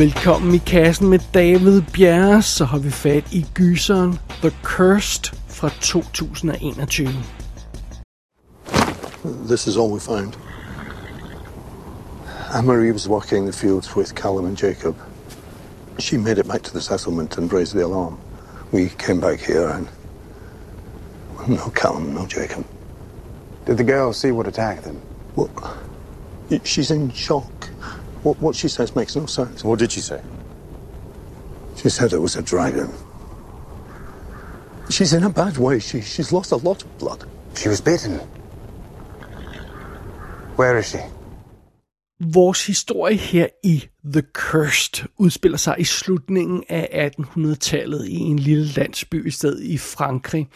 Velkommen i kassen med David Bjerre, så har vi fat i gyseren The Cursed fra 2021. This is all we found. Anne-Marie was working the fields with Callum and Jacob. She made it back to the settlement and raised the alarm. We came back here and... No Callum, no Jacob. Did the girls see what attacked them? What? She's in shock. What, what she says makes no sense. What did she say? She said it was a dragon. She's in a bad way. She, she's lost a lot of blood. She was bitten. Where is she? Vores historie her i The Cursed udspiller sig i slutningen af 1800-tallet i en lille landsby i stedet i Frankrig.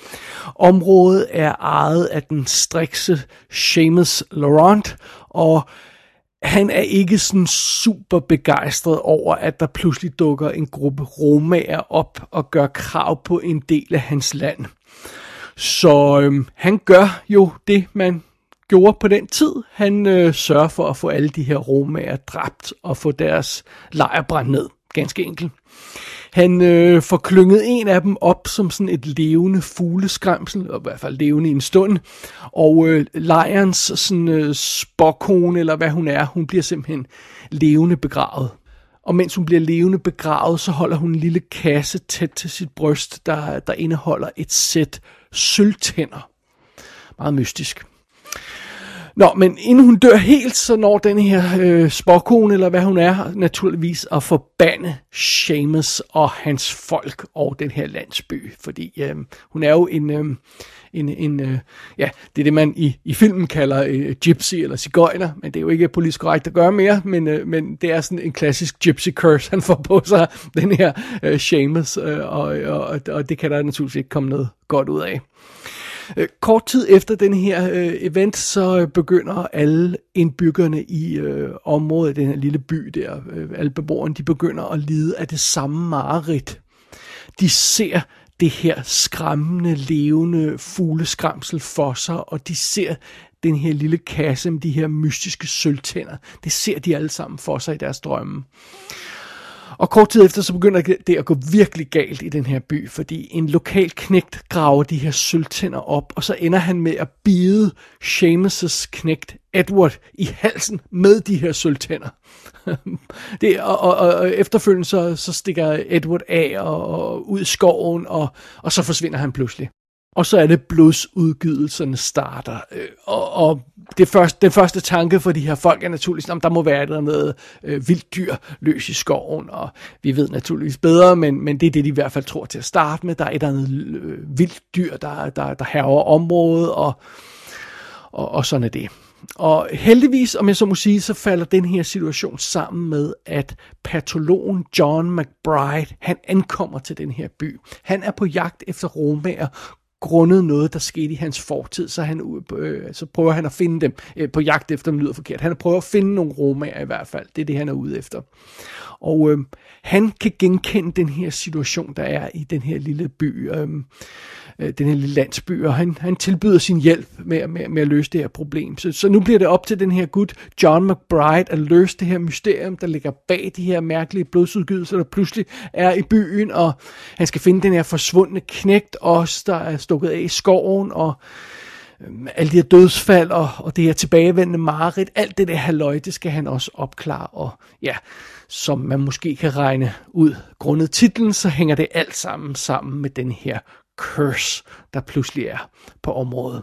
Området er ejet af den strikse Seamus Laurent, og han er ikke sådan super begejstret over, at der pludselig dukker en gruppe romager op og gør krav på en del af hans land. Så øhm, han gør jo det, man gjorde på den tid. Han øh, sørger for at få alle de her romager dræbt og få deres lejr brændt ned. Ganske enkelt. Han øh, får klynget en af dem op som sådan et levende fugleskræmsel, og i hvert fald levende i en stund. Og øh, lejrens sådan øh, spokone, eller hvad hun er, hun bliver simpelthen levende begravet. Og mens hun bliver levende begravet, så holder hun en lille kasse tæt til sit bryst, der, der indeholder et sæt sølvtænder. Meget mystisk. Nå, men inden hun dør helt, så når den her øh, spåkone, eller hvad hun er, naturligvis at forbande Seamus og hans folk og den her landsby. Fordi øh, hun er jo en, øh, en, en øh, ja, det er det man i, i filmen kalder øh, gypsy eller cigøjner, men det er jo ikke politisk korrekt at gøre mere, men, øh, men det er sådan en klassisk gypsy curse, han får på sig, den her øh, Seamus, øh, og, og, og det kan der naturligvis ikke komme noget godt ud af. Øh, kort tid efter den her øh, event, så øh, begynder alle indbyggerne i øh, området, den her lille by der, øh, alle beboerne, de begynder at lide af det samme mareridt. De ser det her skræmmende, levende fugleskramsel for sig, og de ser den her lille kasse med de her mystiske sølvtænder. Det ser de alle sammen for sig i deres drømme. Og kort tid efter, så begynder det at gå virkelig galt i den her by, fordi en lokal knægt graver de her sølvtænder op, og så ender han med at bide Seamus' knægt Edward i halsen med de her sølvtænder. det, og, og, og efterfølgende så, så stikker Edward af og, og ud i skoven, og, og så forsvinder han pludselig. Og så er det blodsudgydelserne starter. Øh, og, og det første, den første tanke for de her folk er naturligvis, at der må være der noget øh, vildt dyr løs i skoven, og vi ved naturligvis bedre, men, men det er det, de i hvert fald tror til at starte med. Der er et eller andet øh, vildt dyr, der, der, der herrer området, og, og, og sådan er det. Og heldigvis, om jeg så må sige, så falder den her situation sammen med, at patologen John McBride, han ankommer til den her by. Han er på jagt efter romager, grundet noget, der skete i hans fortid, så, han, øh, så prøver han at finde dem øh, på jagt efter dem, lyder forkert. Han prøver at finde nogle romager i hvert fald. Det er det, han er ude efter. Og øh, han kan genkende den her situation, der er i den her lille by. Øh, øh, den her lille landsby, og han, han tilbyder sin hjælp med, med, med at løse det her problem. Så, så nu bliver det op til den her gut, John McBride, at løse det her mysterium, der ligger bag de her mærkelige blodsudgydelser, der pludselig er i byen, og han skal finde den her forsvundne knægt også, der er stukket af i skoven, og øh, alle de her dødsfald og, og det her tilbagevendende mareridt, alt det der halløj, det skal han også opklare. Og ja, som man måske kan regne ud grundet titlen, så hænger det alt sammen sammen med den her curse, der pludselig er på området.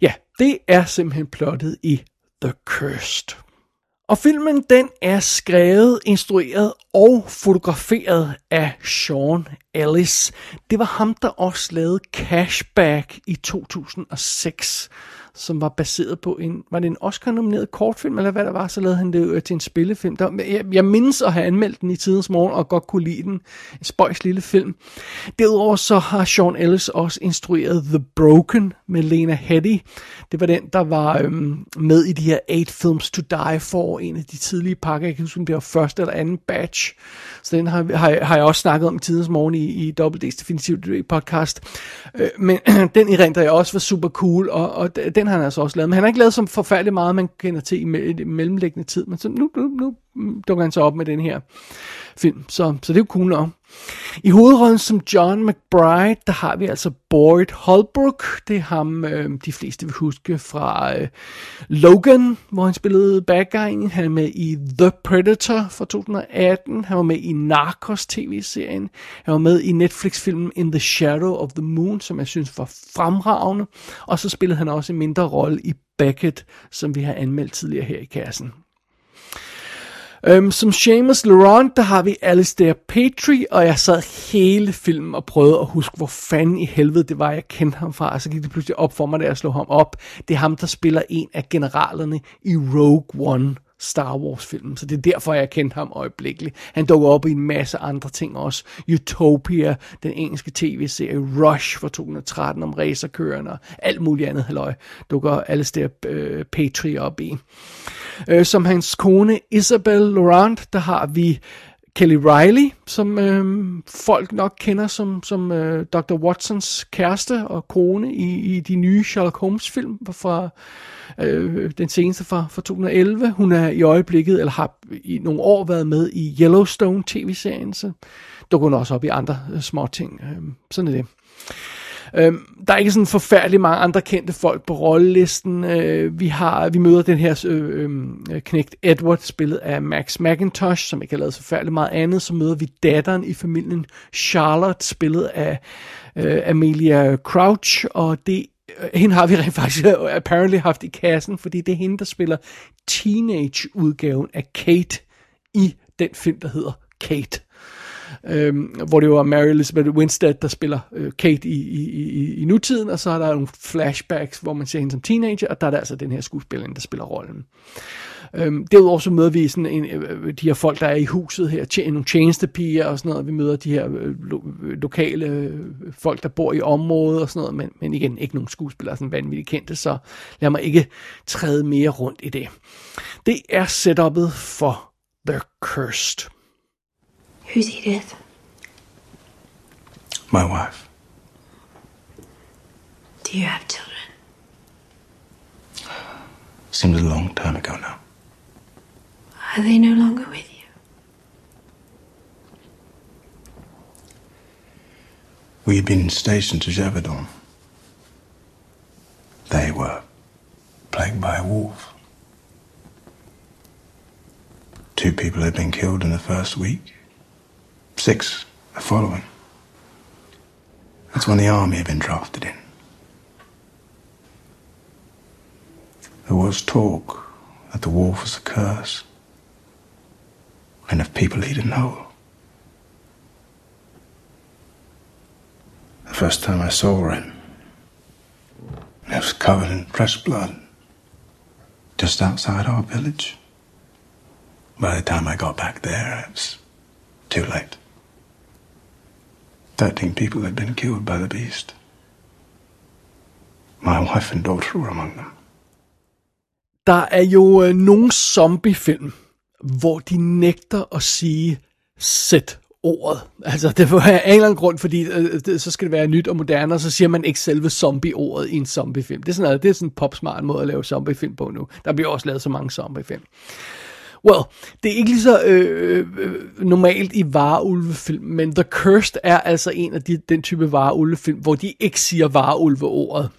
Ja, det er simpelthen plottet i The Cursed. Og filmen den er skrevet, instrueret og fotograferet af Sean Ellis. Det var ham, der også lavede Cashback i 2006 som var baseret på en, var det en Oscar-nomineret kortfilm, eller hvad der var, så lavede han det øh, til en spillefilm. Der, jeg, jeg mindes at have anmeldt den i tidens morgen, og godt kunne lide den. En spøjs lille film. Derudover så har Sean Ellis også instrueret The Broken med Lena Headey. Det var den, der var øhm, med i de her Eight Films to Die for, en af de tidlige pakker. Jeg kan huske, om det var første eller anden batch. Så den har, har, har jeg også snakket om i tidens morgen i, i WD's Definitive podcast. Øh, men den erindrer jeg også var super cool, og, og den har han altså også lavet. Men han har ikke lavet så forfærdeligt meget, man kender til i, i mellemliggende tid, men så nu, nu, nu dukker han så op med den her film, så, så det er jo cool nok. I hovedrollen som John McBride, der har vi altså Boyd Holbrook. Det er ham, øh, de fleste vil huske fra øh, Logan, hvor han spillede bad guyen. Han er med i The Predator fra 2018. Han var med i Narcos tv-serien. Han var med i Netflix-filmen In the Shadow of the Moon, som jeg synes var fremragende. Og så spillede han også en mindre rolle i Beckett, som vi har anmeldt tidligere her i kassen. Øhm, som Seamus Laurent, der har vi Alistair Petrie, og jeg sad hele filmen og prøvede at huske, hvor fanden i helvede det var, jeg kendte ham fra. Og så gik det pludselig op for mig, da jeg slog ham op. Det er ham, der spiller en af generalerne i Rogue One. Star Wars-film, så det er derfor, jeg kendte ham øjeblikkeligt. Han dukker op i en masse andre ting også. Utopia, den engelske tv-serie, Rush fra 2013 om racerkørende og alt muligt andet halløj, dukker Alistair øh, Petrie op i. Øh, som hans kone Isabel Laurent, der har vi Kelly Riley, som øh, folk nok kender som, som øh, Dr. Watsons kæreste og kone i, i de nye Sherlock Holmes film fra øh, den seneste fra, fra 2011. Hun er i øjeblikket, eller har i nogle år været med i Yellowstone tv-serien, så dukker hun også op i andre øh, små ting. Øh, sådan er det. Øhm, der er ikke sådan forfærdeligt mange andre kendte folk på rollelisten. Øh, vi har vi møder den her øh, øh, knægt Edward, spillet af Max McIntosh, som ikke har lavet så forfærdeligt meget andet. Så møder vi datteren i familien Charlotte, spillet af øh, Amelia Crouch, og det øh, hende har vi rent faktisk øh, apparently haft i kassen, fordi det er hende, der spiller teenage-udgaven af Kate i den film, der hedder Kate øhm, hvor det var Mary Elizabeth Winstead, der spiller øh, Kate i, i, i, i nutiden, og så er der nogle flashbacks, hvor man ser hende som teenager, og der er der altså den her skuespiller, der spiller rollen. Øhm, derudover så møder vi sådan en, øh, de her folk, der er i huset her, tj- nogle tjenestepiger og sådan noget. Vi møder de her øh, lo- øh, lokale øh, folk, der bor i området og sådan noget, men, men igen, ikke nogen skuespillere, sådan vanvittigt kendte, så lad mig ikke træde mere rundt i det. Det er setupet for The Cursed. Who's Edith? My wife. Do you have children? Seems a long time ago now. Are they no longer with you? We had been stationed to Javadon. They were plagued by a wolf. Two people had been killed in the first week. Six the following. That's when the army had been drafted in. There was talk that the wolf was a curse, and of people eaten whole. The first time I saw him, it was covered in fresh blood, just outside our village. By the time I got back there, it was too late. Thirteen people had been killed by the beast. My wife and daughter were among them. Der er jo øh, nogle zombiefilm, hvor de nægter at sige sæt ordet. Altså, det var af en eller anden grund, fordi øh, øh, det, så skal det være nyt og moderne, og så siger man ikke selve zombie-ordet i en zombiefilm. Det er sådan, noget, det er sådan en popsmart måde at lave zombiefilm på nu. Der bliver også lavet så mange zombiefilm. Well, det er ikke lige så øh, øh, normalt i vareulvefilm, men The Cursed er altså en af de, den type vareulvefilm, hvor de ikke siger vareulveordet.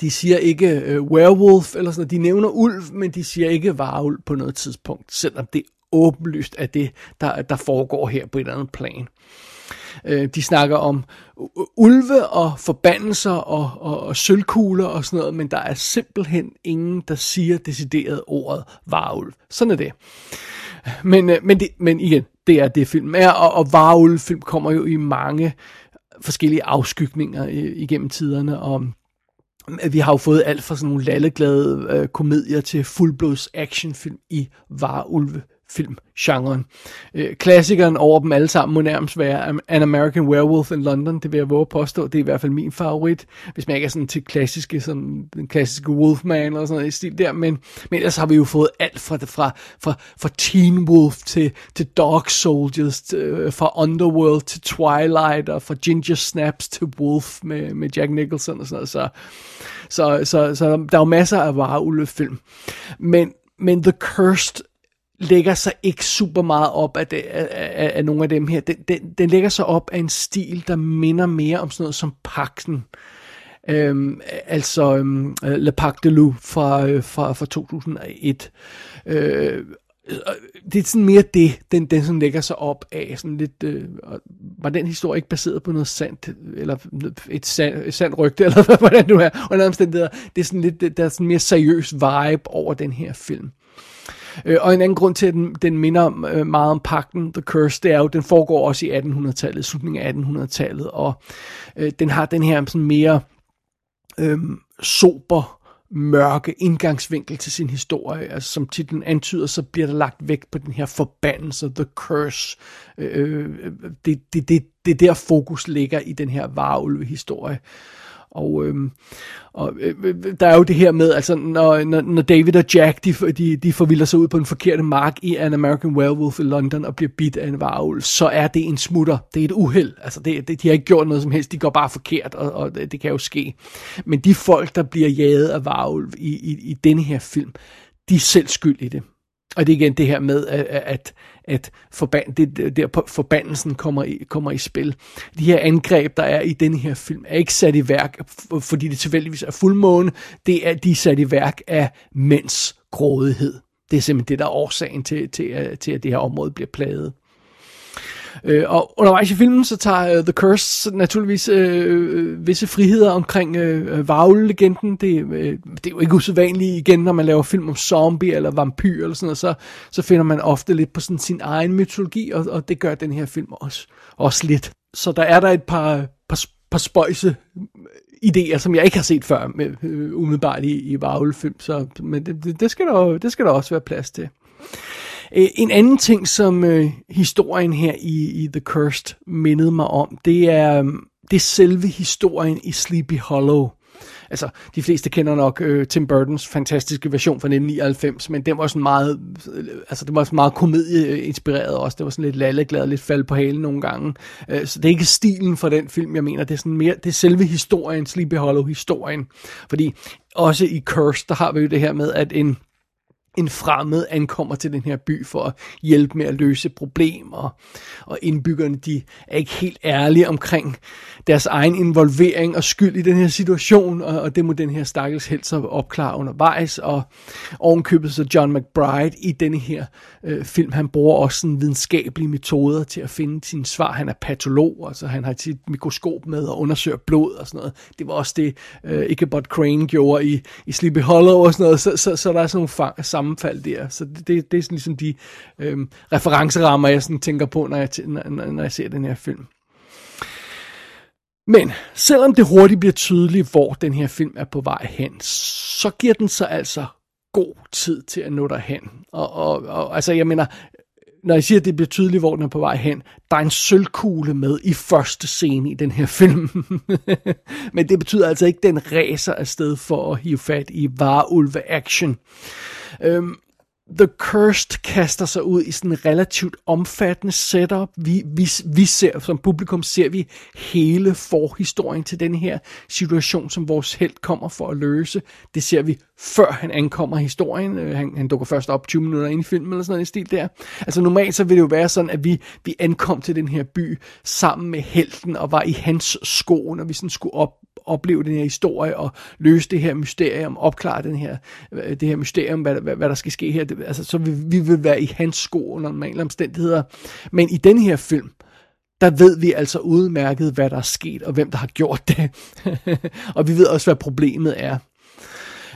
De siger ikke øh, werewolf eller sådan noget. De nævner ulv, men de siger ikke varulv på noget tidspunkt, selvom det åbenlyst er det, der, der foregår her på et eller andet plan. Øh, Øh, de snakker om ulve og forbandelser og, og, og sølvkugler og sådan noget, men der er simpelthen ingen, der siger decideret ordet varulv. Sådan er det. Men, øh, men, det, men igen, det er det film er, og, og varulvfilm kommer jo i mange forskellige afskygninger øh, igennem tiderne, og øh, vi har jo fået alt fra sådan nogle lalleglade øh, komedier til fuldblods actionfilm i varulve filmgenren. Øh, klassikeren over dem alle sammen må nærmest være An American Werewolf in London, det vil jeg våge at påstå, det er i hvert fald min favorit, hvis man ikke er sådan til klassiske, sådan den klassiske Wolfman eller sådan noget i stil der, men, men ellers har vi jo fået alt fra, fra, fra, fra Teen Wolf til, til Dog Soldiers, til, øh, fra Underworld til Twilight, og fra Ginger Snaps til Wolf med, med Jack Nicholson og sådan noget, så, så, så, så der er jo masser af varulvefilm. Men, men The Cursed lægger sig ikke super meget op af, det, af, af, af nogle af dem her. Den, den, den lægger sig op af en stil, der minder mere om sådan noget som Pakten. Øhm, altså øhm, øh, Le Pacte de Loup fra, øh, fra, fra 2001. Øh, øh, det er sådan mere det, den, den sådan lægger sig op af. Sådan lidt, øh, var den historie ikke baseret på noget sandt, eller et sand, et sandt rygte, eller hvordan du er, under omstændigheder. Det er sådan lidt, der er sådan mere seriøs vibe over den her film. Øh, og en anden grund til, at den, den minder øh, meget om pakten, The Curse, det er jo, at den foregår også i 1800-tallet, slutningen af 1800-tallet, og øh, den har den her sådan mere øh, sober, mørke indgangsvinkel til sin historie. Altså, som titlen antyder, så bliver der lagt vægt på den her forbandelse, the curse. Øh, øh, øh det, det, det, det er der fokus ligger i den her varulve-historie. Og, øhm, og øh, øh, der er jo det her med, altså når, når, når David og Jack, de, de, de forvilder sig ud på en forkerte mark i An American Werewolf i London og bliver bidt af en varulv, så er det en smutter. Det er et uheld. Altså det, det, de har ikke gjort noget som helst. De går bare forkert, og, og det, det kan jo ske. Men de folk, der bliver jaget af varulv i, i, i denne her film, de er selv skyld i det. Og det er igen det her med, at, at, at forband, det, der forbandelsen kommer i, kommer i spil. De her angreb, der er i den her film, er ikke sat i værk, fordi det tilfældigvis er fuldmåne. Det er, de er sat i værk af mænds grådighed. Det er simpelthen det, der er årsagen til, til, øh, til at det her område bliver plaget. Øh, og undervejs i filmen, så tager uh, The Curse naturligvis øh, øh, visse friheder omkring øh, øh varvlegenden. Det, øh, det er jo ikke usædvanligt igen, når man laver film om zombie eller vampyr eller sådan noget, så, så finder man ofte lidt på sådan sin egen mytologi, og, og det gør den her film også, også lidt. Så der er der et par, par, par spøjse idéer, som jeg ikke har set før, med, umiddelbart i, i varvlefilm, så men det, det, skal der, det skal der også være plads til. Øh, en anden ting, som øh, historien her i, i The Cursed mindede mig om, det er, øh, det er selve historien i Sleepy Hollow. Altså, de fleste kender nok øh, Tim Burtons fantastiske version fra 1999, men den var sådan meget, øh, altså det var sådan meget komedieinspireret også. Det var sådan lidt lalleglad, lidt fald på halen nogle gange. Øh, så det er ikke stilen for den film, jeg mener. Det er sådan mere, det er selve historien, Sleepy Hollow historien. Fordi også i Cursed, der har vi jo det her med, at en en fremmed ankommer til den her by for at hjælpe med at løse problemer, og indbyggerne de er ikke helt ærlige omkring deres egen involvering og skyld i den her situation, og, og det må den her stakkels helt så opklare undervejs, og ovenkøbet så John McBride i denne her øh, film, han bruger også sådan videnskabelige metoder til at finde sine svar. Han er patolog, altså han har sit mikroskop med og undersøger blod og sådan noget. Det var også det, øh, Ichabod Crane gjorde i, i Sleepy Hollow og sådan noget, så, så, så der er sådan nogle sammenfald der. Så det, det, det er sådan ligesom de øh, referencerammer, jeg sådan tænker på, når jeg, når, når jeg ser den her film. Men selvom det hurtigt bliver tydeligt, hvor den her film er på vej hen, så giver den sig altså god tid til at nå derhen. Og, og, og altså, jeg mener, når jeg siger, at det bliver tydeligt, hvor den er på vej hen, der er en sølvkugle med i første scene i den her film. Men det betyder altså ikke, at den racer afsted for at hive fat i varulve action. Øhm, The Cursed kaster sig ud i sådan en relativt omfattende setup. Vi, vi, vi ser, som publikum ser vi hele forhistorien til den her situation, som vores held kommer for at løse. Det ser vi før han ankommer i historien. Øh, han, han dukker først op 20 minutter ind i filmen, eller sådan noget i stil der. Altså normalt så vil det jo være sådan, at vi, vi ankom til den her by sammen med helten, og var i hans sko, når vi sådan skulle op opleve den her historie og løse det her mysterium, opklare den her, øh, det her mysterium, hvad, hvad, hvad der skal ske her. Det, altså, så vi, vi vil være i hans sko under normale omstændigheder. Men i den her film, der ved vi altså udmærket, hvad der er sket, og hvem der har gjort det. og vi ved også, hvad problemet er.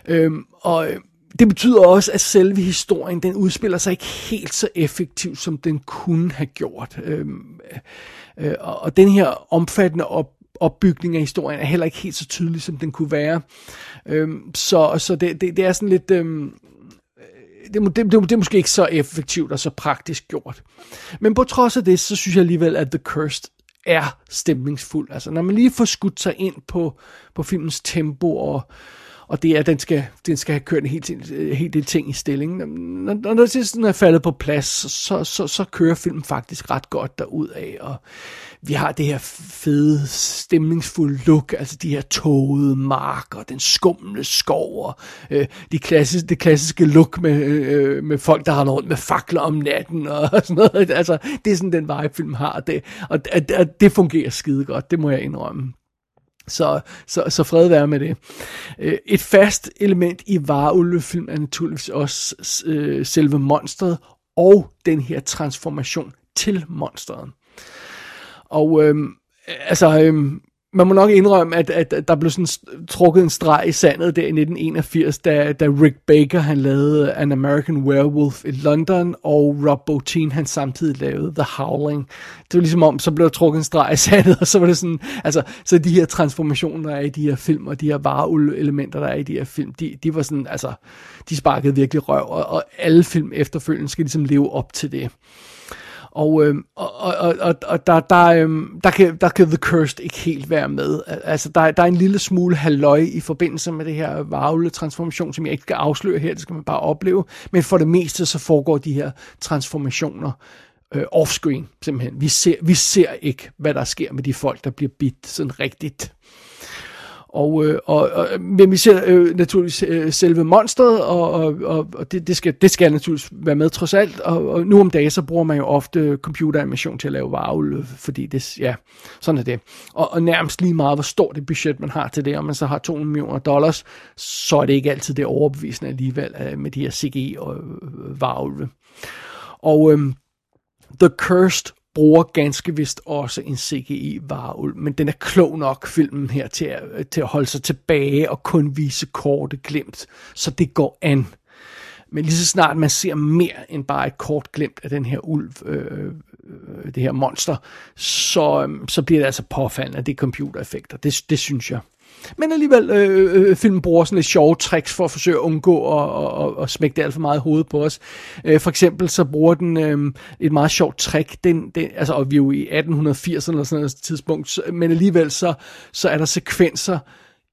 Øhm, og øh, det betyder også, at selve historien, den udspiller sig ikke helt så effektivt, som den kunne have gjort. Øhm, øh, og, og den her omfattende op, opbygning af historien er heller ikke helt så tydelig, som den kunne være. Øhm, så så det, det, det er sådan lidt... Øhm, øh, det, det, det, det er måske ikke så effektivt og så praktisk gjort. Men på trods af det, så synes jeg alligevel, at The Cursed er stemningsfuld. Altså, når man lige får skudt sig ind på, på filmens tempo og og det er, at den skal, den skal have kørt en helt, øh, helt del ting i stillingen. Når, når det sådan er faldet på plads, så, så, så kører filmen faktisk ret godt derud af, og vi har det her fede, stemningsfulde look, altså de her tågede marker, den skumle skov, og øh, de klassiske, det klassiske look med, øh, øh med folk, der har rundt med fakler om natten, og sådan noget. Altså, det er sådan den vibe, filmen har, det, og, og, og det fungerer skide godt, det må jeg indrømme. Så, så, så fred være med det. Øh, et fast element i varulvefilm er naturligvis også øh, selve monstret og den her transformation til monstret. Og øhm, altså, øhm, man må nok indrømme, at, at, der blev sådan trukket en streg i sandet der i 1981, da, da Rick Baker han lavede An American Werewolf i London, og Rob Bottin han samtidig lavede The Howling. Det var ligesom om, så blev der trukket en streg i sandet, og så var det sådan, altså, så de her transformationer, der er i de her film, og de her vareelementer, der er i de her film, de, de var sådan, altså, de sparkede virkelig røv, og, og alle film efterfølgende skal ligesom leve op til det. Og, øh, og, og, og, og der, der, øh, der, kan, der kan The Cursed ikke helt være med. Altså, der, der er en lille smule halløj i forbindelse med det her varvle transformation, som jeg ikke kan afsløre her, det skal man bare opleve. Men for det meste, så foregår de her transformationer øh, offscreen, simpelthen. Vi ser, vi ser ikke, hvad der sker med de folk, der bliver bidt sådan rigtigt. Og, øh, og, og, men vi ser øh, naturligvis øh, selve monstret, og, og, og, og det, det, skal, det skal naturligvis være med trods alt. Og, og nu om dagen, så bruger man jo ofte computeranimation til at lave varvel, fordi det, ja, sådan er det. Og, og nærmest lige meget, hvor stort det budget man har til det, og man så har 200 millioner dollars, så er det ikke altid det overbevisende alligevel øh, med de her CGI og øh, øh varvel. Og øh, The Cursed bruger ganske vist også en CGI-varulv, men den er klog nok, filmen her, til at, til at holde sig tilbage og kun vise korte glimt, så det går an. Men lige så snart man ser mere end bare et kort glimt af den her ulv, øh, øh det her monster, så, øhm, så bliver det altså påfaldende, at det er computereffekter. Det, det synes jeg. Men alligevel, øh, øh, øh, filmen bruger sådan lidt sjove tricks for at forsøge at undgå at, at, at smække det alt for meget hoved på os. Øh, for eksempel så bruger den øh, et meget sjovt trick, den, den, altså, og vi er jo i 1880'erne eller sådan et tidspunkt, men alligevel så, så er der sekvenser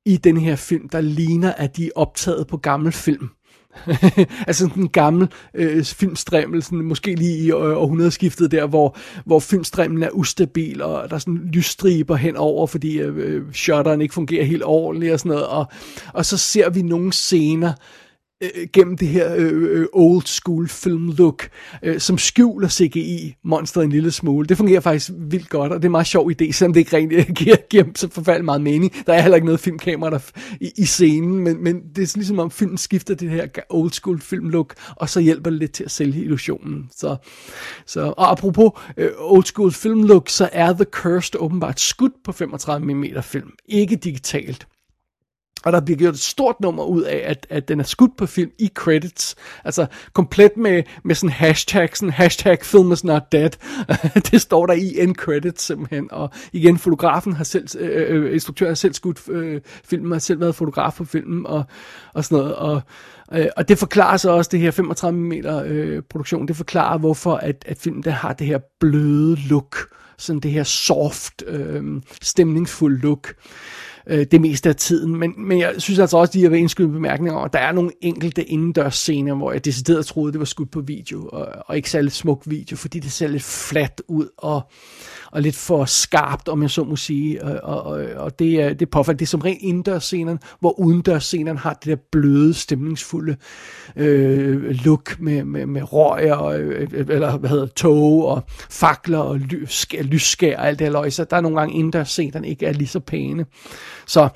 i den her film, der ligner, at de er optaget på gammel film. altså sådan en gammel øh, filmstremmel, sådan, måske lige i øh, århundredeskiftet der, hvor, hvor filmstrimlen er ustabil, og der er sådan lysstriber henover, fordi øh, øh, shutteren ikke fungerer helt ordentligt og sådan noget, og, og så ser vi nogle scener, Øh, øh, gennem det her øh, øh, old school film look, øh, som skjuler CGI monstret en lille smule. Det fungerer faktisk vildt godt, og det er en meget sjov idé, selvom det ikke rent giver, giver så forfærdeligt meget mening. Der er heller ikke noget filmkamera der, i, i scenen, men, men det er ligesom om filmen skifter det her old school film look, og så hjælper det lidt til at sælge illusionen. Så, så, og apropos øh, old school film look, så er The Cursed åbenbart skudt på 35 mm film, ikke digitalt. Og der bliver gjort et stort nummer ud af, at, at den er skudt på film i credits. Altså komplet med, med sådan hashtag, sådan hashtag film is not dead. det står der i end credits simpelthen. Og igen, fotografen har selv, øh, øh, øh, instruktøren har selv skudt øh, filmen, har selv været fotograf på filmen og, og sådan noget. Og, øh, og det forklarer så også det her 35 mm øh, produktion. Det forklarer, hvorfor at, at filmen der har det her bløde look. Sådan det her soft, øh, stemningsfuld look øh, det meste af tiden. Men, men jeg synes altså også, at de har været indskyde bemærkninger om, at der er nogle enkelte indendørs scener, hvor jeg decideret troede, det var skudt på video, og, og ikke særlig smuk video, fordi det ser lidt fladt ud, og og lidt for skarpt, om jeg så må sige. Og, og, og det, er, det er. Det er som rent indendørsscenerne, hvor udendørs scenen har det der bløde, stemningsfulde øh, look med, med, med røg og, øh, eller hvad hedder tog og fakler og lysskær og alt det her løg. Så der er nogle gange indendørsscenerne ikke er lige så pæne. Så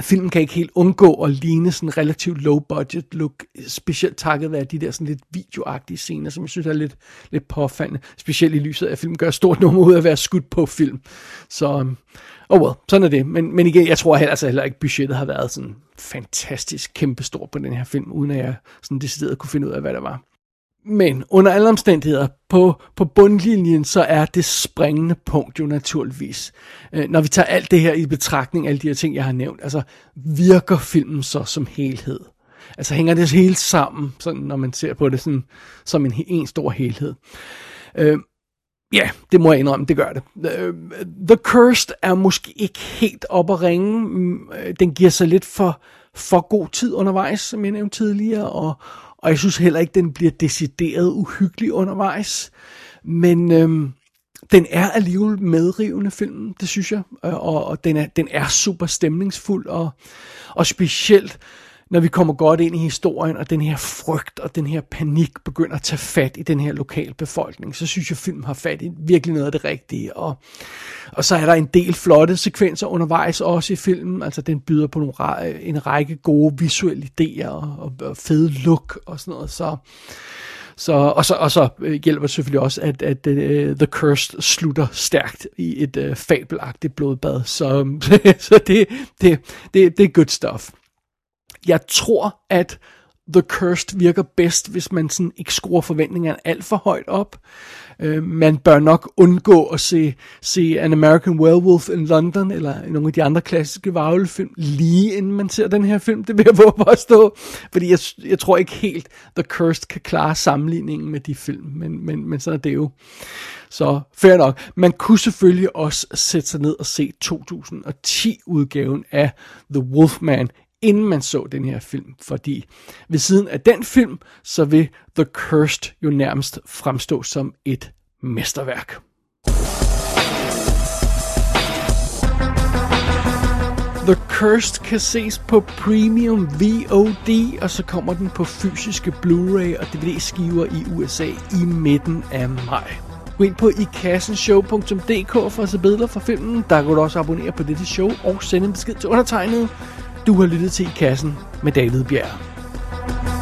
filmen kan ikke helt undgå at ligne sådan en relativt low budget look, specielt takket være de der sådan lidt videoagtige scener, som jeg synes er lidt, lidt påfaldende, specielt i lyset af, at filmen gør stort nummer ud af at være skudt på film. Så, øhm, oh well, sådan er det. Men, men igen, jeg tror heller, altså heller ikke, budgettet har været sådan fantastisk kæmpestort på den her film, uden at jeg sådan decideret kunne finde ud af, hvad det var. Men under alle omstændigheder, på, på bundlinjen, så er det springende punkt jo naturligvis. Øh, når vi tager alt det her i betragtning, alle de her ting, jeg har nævnt, altså virker filmen så som helhed? Altså hænger det hele sammen, sådan, når man ser på det sådan, som en, en stor helhed. Øh, Ja, det må jeg indrømme, det gør det. Øh, The Cursed er måske ikke helt op at ringe. Mm, øh, den giver sig lidt for, for god tid undervejs, som jeg nævnte tidligere, og, og jeg synes heller ikke, den bliver decideret uhyggelig undervejs. Men øhm, den er alligevel medrivende filmen, det synes jeg, og, og den, er, den er super stemningsfuld, og, og specielt når vi kommer godt ind i historien, og den her frygt og den her panik begynder at tage fat i den her lokale befolkning, så synes jeg, at filmen har fat i virkelig noget af det rigtige. Og, og så er der en del flotte sekvenser undervejs også i filmen. Altså den byder på nogle, en række gode visuelle idéer og, og fede look og sådan noget. Så, så, og, så, og så øh, hjælper det selvfølgelig også, at, at uh, The Cursed slutter stærkt i et uh, fabelagtigt blodbad. Så, så det, det, det, det er good stuff. Jeg tror, at The Cursed virker bedst, hvis man sådan ikke skruer forventningerne alt for højt op. Øh, man bør nok undgå at se, se An American Werewolf in London, eller nogle af de andre klassiske varvelfilm, lige inden man ser den her film. Det vil jeg våge at stå. Fordi jeg, jeg tror ikke helt, The Cursed kan klare sammenligningen med de film, men, men, men sådan er det jo. Så fair nok. Man kunne selvfølgelig også sætte sig ned og se 2010-udgaven af The Wolfman inden man så den her film, fordi ved siden af den film, så vil The Cursed jo nærmest fremstå som et mesterværk. The Cursed kan ses på Premium VOD, og så kommer den på fysiske Blu-ray og DVD-skiver i USA i midten af maj. Gå ind på ikassenshow.dk for at se billeder fra filmen. Der kan du også abonnere på dette show og sende en besked til undertegnet. Du har lyttet til I Kassen med David Bjerg.